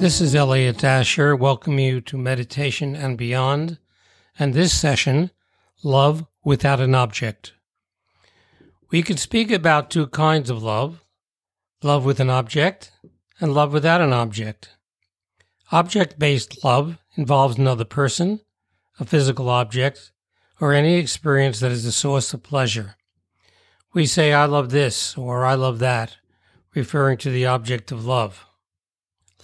This is Elliott Dacher. Welcome you to Meditation and Beyond, and this session, Love Without an Object. We can speak about two kinds of love love with an object and love without an object. Object based love involves another person, a physical object, or any experience that is a source of pleasure. We say, I love this or I love that, referring to the object of love.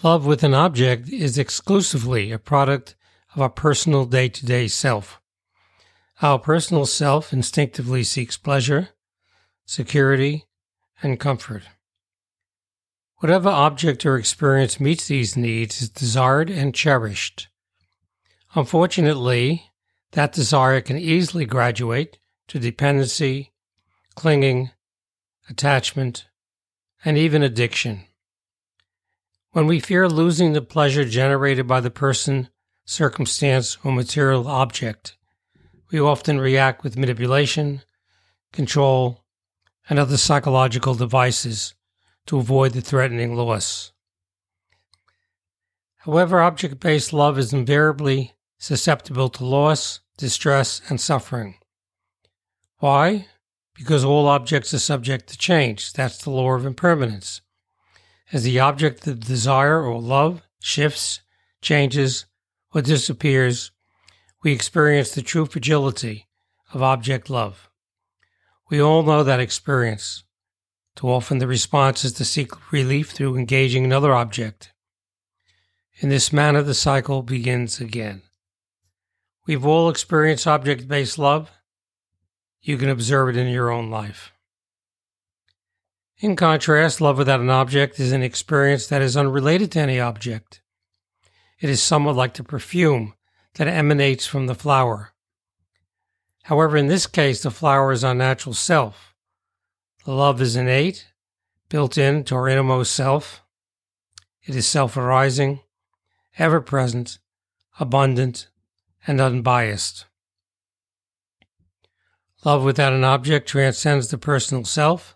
Love with an object is exclusively a product of our personal day to day self. Our personal self instinctively seeks pleasure, security, and comfort. Whatever object or experience meets these needs is desired and cherished. Unfortunately, that desire can easily graduate to dependency, clinging, attachment, and even addiction. When we fear losing the pleasure generated by the person, circumstance, or material object, we often react with manipulation, control, and other psychological devices to avoid the threatening loss. However, object based love is invariably susceptible to loss, distress, and suffering. Why? Because all objects are subject to change. That's the law of impermanence. As the object of desire or love shifts, changes, or disappears, we experience the true fragility of object love. We all know that experience. Too often the response is to seek relief through engaging another object. In this manner, the cycle begins again. We've all experienced object based love. You can observe it in your own life. In contrast, love without an object is an experience that is unrelated to any object. It is somewhat like the perfume that emanates from the flower. However, in this case, the flower is our natural self. The love is innate, built into our innermost self. It is self arising, ever present, abundant, and unbiased. Love without an object transcends the personal self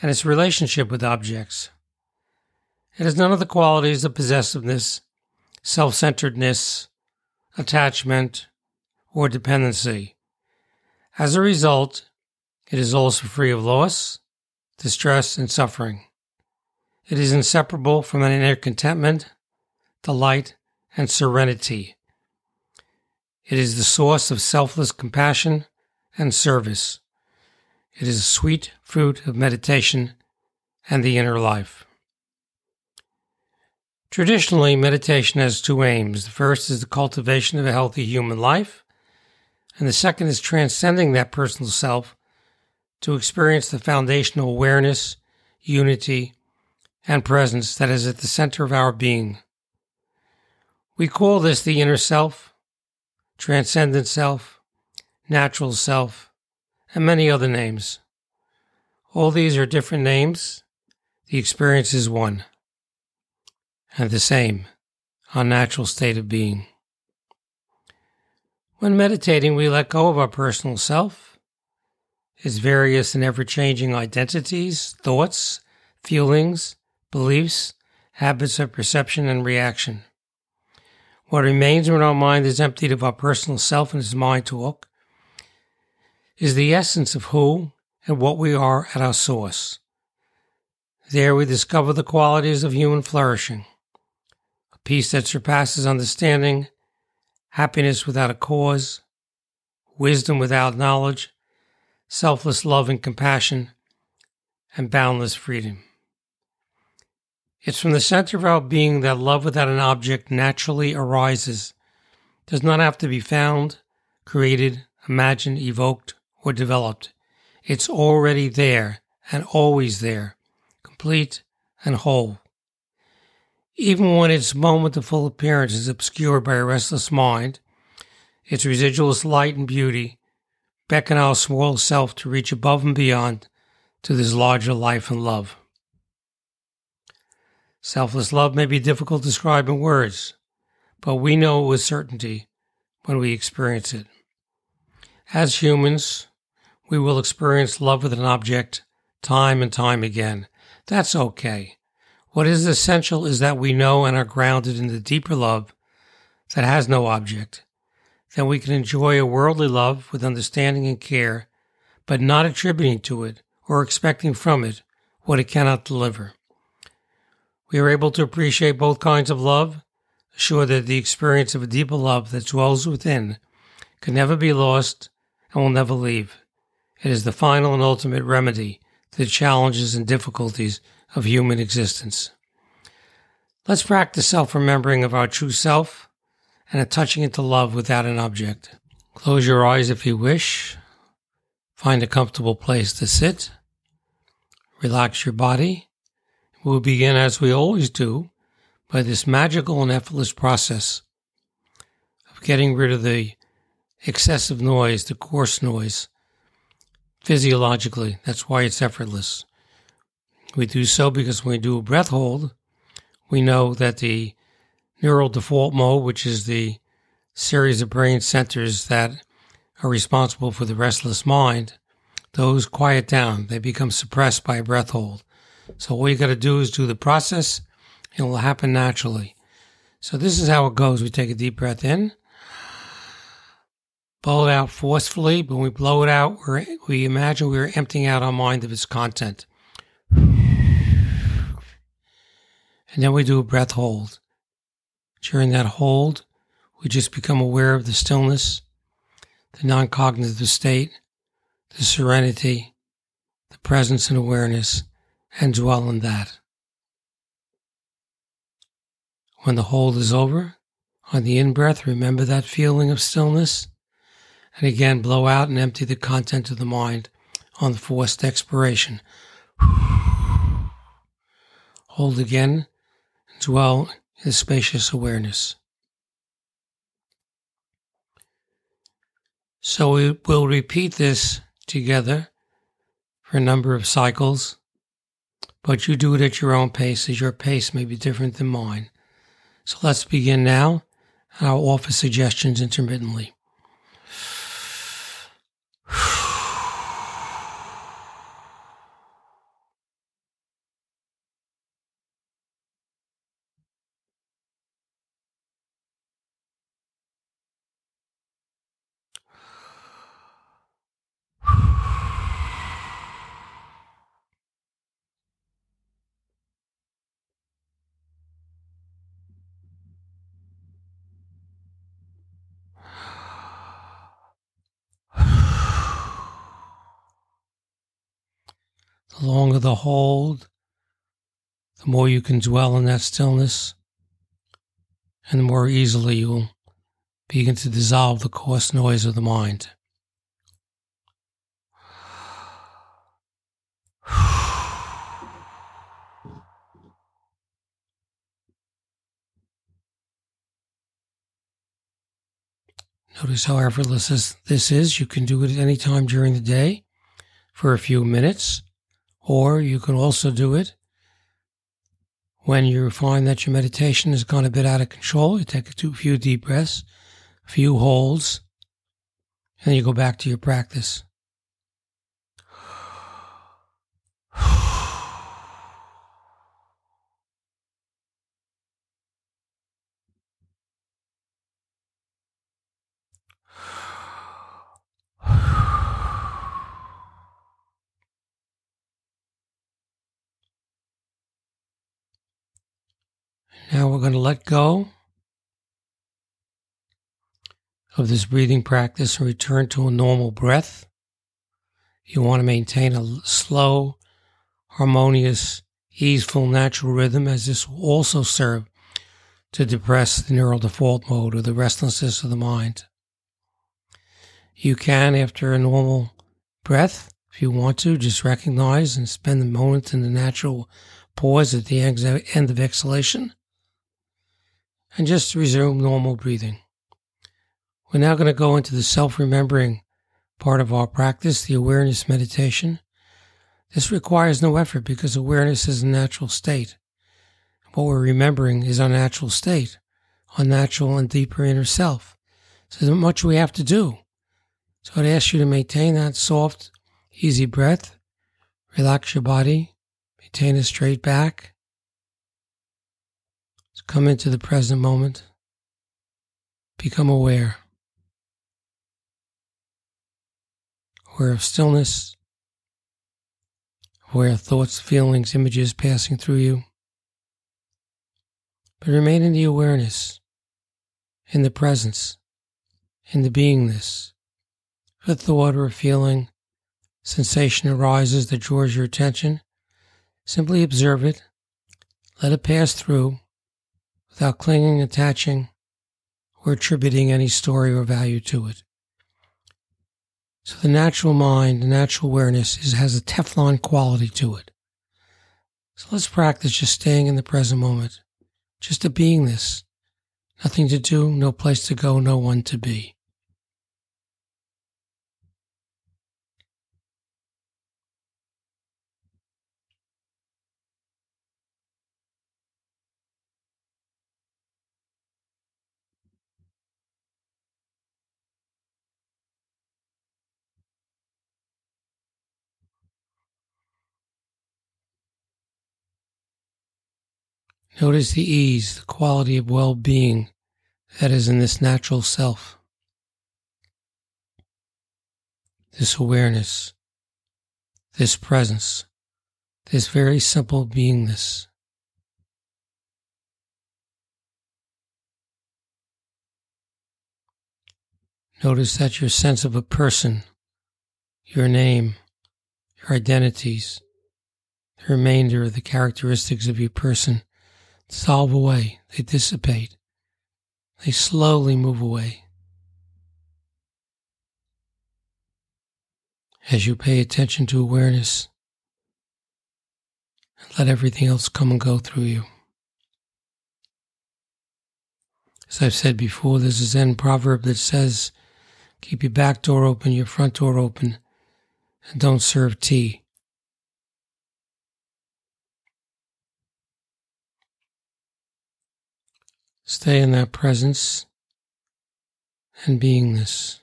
and its relationship with objects. It has none of the qualities of possessiveness, self centeredness, attachment, or dependency. As a result, it is also free of loss, distress, and suffering. It is inseparable from an inner contentment, delight, and serenity. It is the source of selfless compassion and service. It is a sweet fruit of meditation and the inner life. Traditionally, meditation has two aims. The first is the cultivation of a healthy human life, and the second is transcending that personal self to experience the foundational awareness, unity, and presence that is at the center of our being. We call this the inner self, transcendent self, natural self, and many other names. All these are different names. The experience is one and the same, our natural state of being. When meditating, we let go of our personal self, its various and ever changing identities, thoughts, feelings, beliefs, habits of perception and reaction. What remains when our mind is emptied of our personal self and its mind talk is the essence of who and what we are at our source. There we discover the qualities of human flourishing a peace that surpasses understanding, happiness without a cause, wisdom without knowledge, selfless love and compassion, and boundless freedom. It's from the center of our being that love without an object naturally arises, does not have to be found, created, imagined, evoked, developed. It's already there and always there, complete and whole. Even when its moment of full appearance is obscured by a restless mind, its residual light and beauty beckon our small self to reach above and beyond to this larger life and love. Selfless love may be difficult to describe in words, but we know it with certainty when we experience it. As humans, we will experience love with an object time and time again. That's okay. What is essential is that we know and are grounded in the deeper love that has no object. Then we can enjoy a worldly love with understanding and care, but not attributing to it or expecting from it what it cannot deliver. We are able to appreciate both kinds of love, assured that the experience of a deeper love that dwells within can never be lost and will never leave. It is the final and ultimate remedy to the challenges and difficulties of human existence. Let's practice self remembering of our true self and a touching into love without an object. Close your eyes if you wish. Find a comfortable place to sit. Relax your body. We'll begin, as we always do, by this magical and effortless process of getting rid of the excessive noise, the coarse noise, physiologically. That's why it's effortless. We do so because when we do a breath hold, we know that the neural default mode, which is the series of brain centers that are responsible for the restless mind, those quiet down. They become suppressed by a breath hold. So all you got to do is do the process. and It will happen naturally. So this is how it goes. We take a deep breath in, blow it out forcefully. But when we blow it out, we we imagine we're emptying out our mind of its content. And then we do a breath hold. During that hold, we just become aware of the stillness, the non cognitive state, the serenity, the presence and awareness, and dwell in that. When the hold is over, on the in breath, remember that feeling of stillness. And again, blow out and empty the content of the mind on the forced expiration. Hold again and dwell in the spacious awareness. So we will repeat this together for a number of cycles, but you do it at your own pace as your pace may be different than mine. So let's begin now. I'll offer suggestions intermittently. The longer the hold, the more you can dwell in that stillness, and the more easily you'll begin to dissolve the coarse noise of the mind. Notice how effortless this is. You can do it any time during the day for a few minutes. Or you can also do it when you find that your meditation has gone a bit out of control. You take a few deep breaths, a few holds, and you go back to your practice. Now we're going to let go of this breathing practice and return to a normal breath. You want to maintain a slow, harmonious, easeful, natural rhythm, as this will also serve to depress the neural default mode or the restlessness of the mind. You can, after a normal breath, if you want to, just recognize and spend the moment in the natural pause at the end of exhalation and just resume normal breathing. We're now going to go into the self remembering part of our practice, the awareness meditation. This requires no effort because awareness is a natural state. What we're remembering is our natural state, our natural and deeper inner self. So there's much we have to do. So I'd ask you to maintain that soft, easy breath, relax your body, maintain a straight back, So come into the present moment. Become aware. Aware of stillness. Aware of thoughts, feelings, images passing through you. But remain in the awareness, in the presence, in the beingness. If a thought or a feeling, sensation arises that draws your attention, simply observe it, let it pass through without clinging, attaching, or attributing any story or value to it. So the natural mind, the natural awareness is, has a Teflon quality to it. So let's practice just staying in the present moment, just a beingness, nothing to do, no place to go, no one to be. Notice the ease, the quality of well being that is in this natural self. This awareness, this presence, this very simple beingness. Notice that your sense of a person, your name, your identities, the remainder of the characteristics of your person dissolve away, they dissipate, they slowly move away. As you pay attention to awareness, and let everything else come and go through you. As I've said before, there's a Zen proverb that says, keep your back door open, your front door open, and don't serve tea. Stay in that presence and beingness.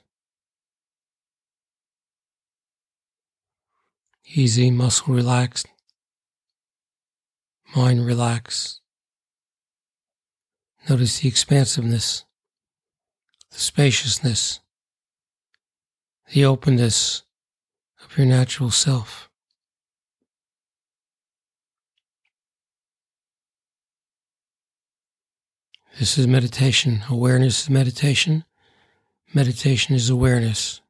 Easy, muscle relaxed, mind relaxed. Notice the expansiveness, the spaciousness, the openness of your natural self. This is meditation. Awareness is meditation. Meditation is awareness.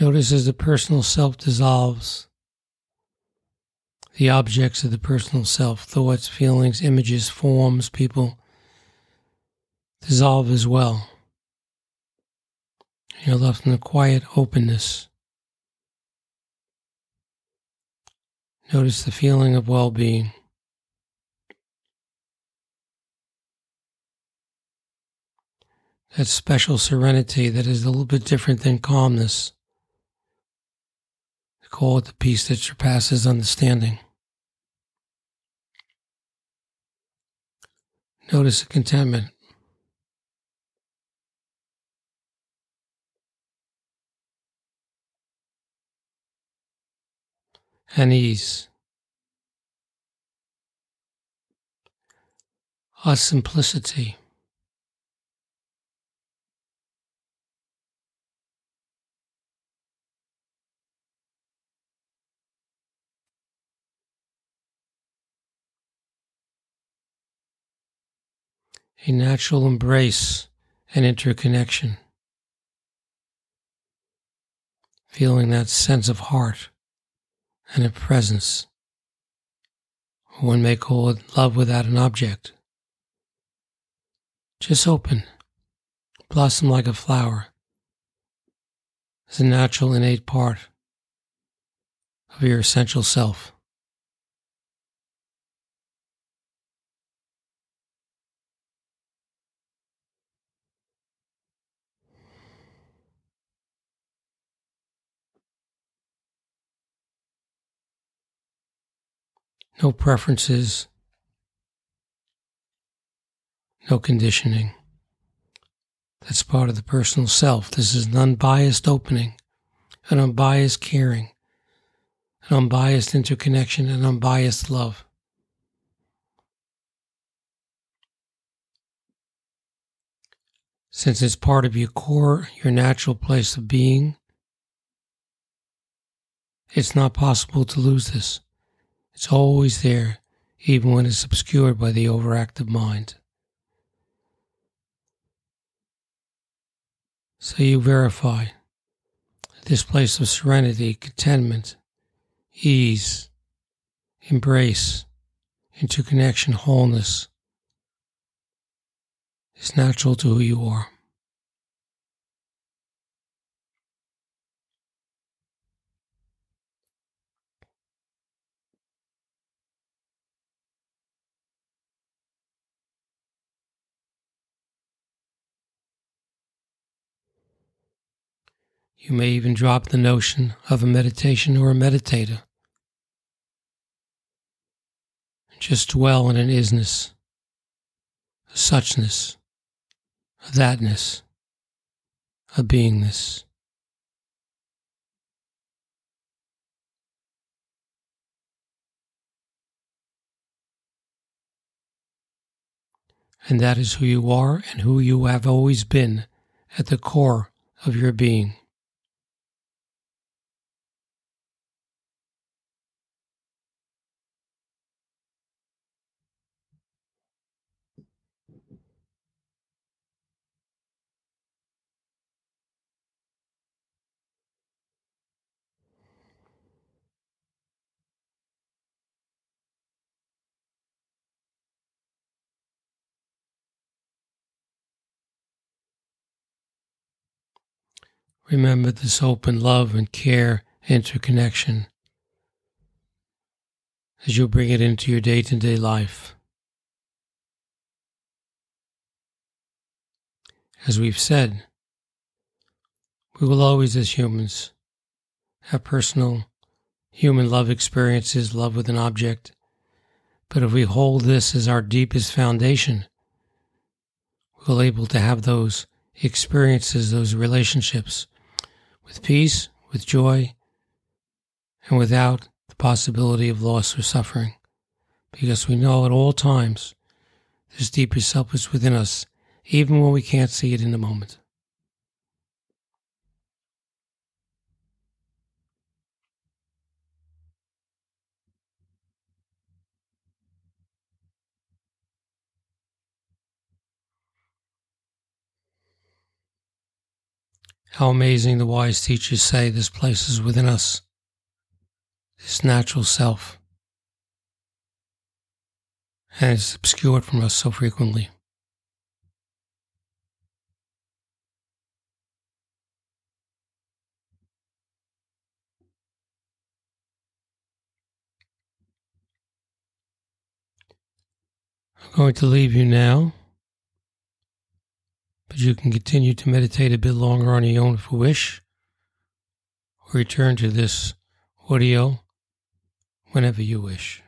Notice as the personal self dissolves, the objects of the personal self, thoughts, feelings, images, forms, people, dissolve as well. You're left in a quiet openness. Notice the feeling of well being. That special serenity that is a little bit different than calmness. Call it the peace that surpasses understanding. Notice the contentment. And ease. Our simplicity. A natural embrace and interconnection. Feeling that sense of heart and a presence. One may call it love without an object. Just open, blossom like a flower. It's a natural, innate part of your essential self. No preferences, no conditioning. That's part of the personal self. This is an unbiased opening, an unbiased caring, an unbiased interconnection, an unbiased love. Since it's part of your core, your natural place of being, it's not possible to lose this. It's always there, even when it's obscured by the overactive mind. So you verify this place of serenity, contentment, ease, embrace, interconnection, wholeness is natural to who you are. You may even drop the notion of a meditation or a meditator. Just dwell in an isness, a suchness, a thatness, a beingness. And that is who you are and who you have always been at the core of your being. Remember this open love and care interconnection as you bring it into your day to day life. As we've said, we will always, as humans, have personal human love experiences, love with an object. But if we hold this as our deepest foundation, we're able to have those experiences, those relationships with peace, with joy, and without the possibility of loss or suffering, because we know at all times this deeper self is within us, even when we can't see it in the moment. How amazing the wise teachers say this place is within us, this natural self, and it's obscured from us so frequently. I'm going to leave you now but you can continue to meditate a bit longer on your own if you wish, or return to this audio whenever you wish.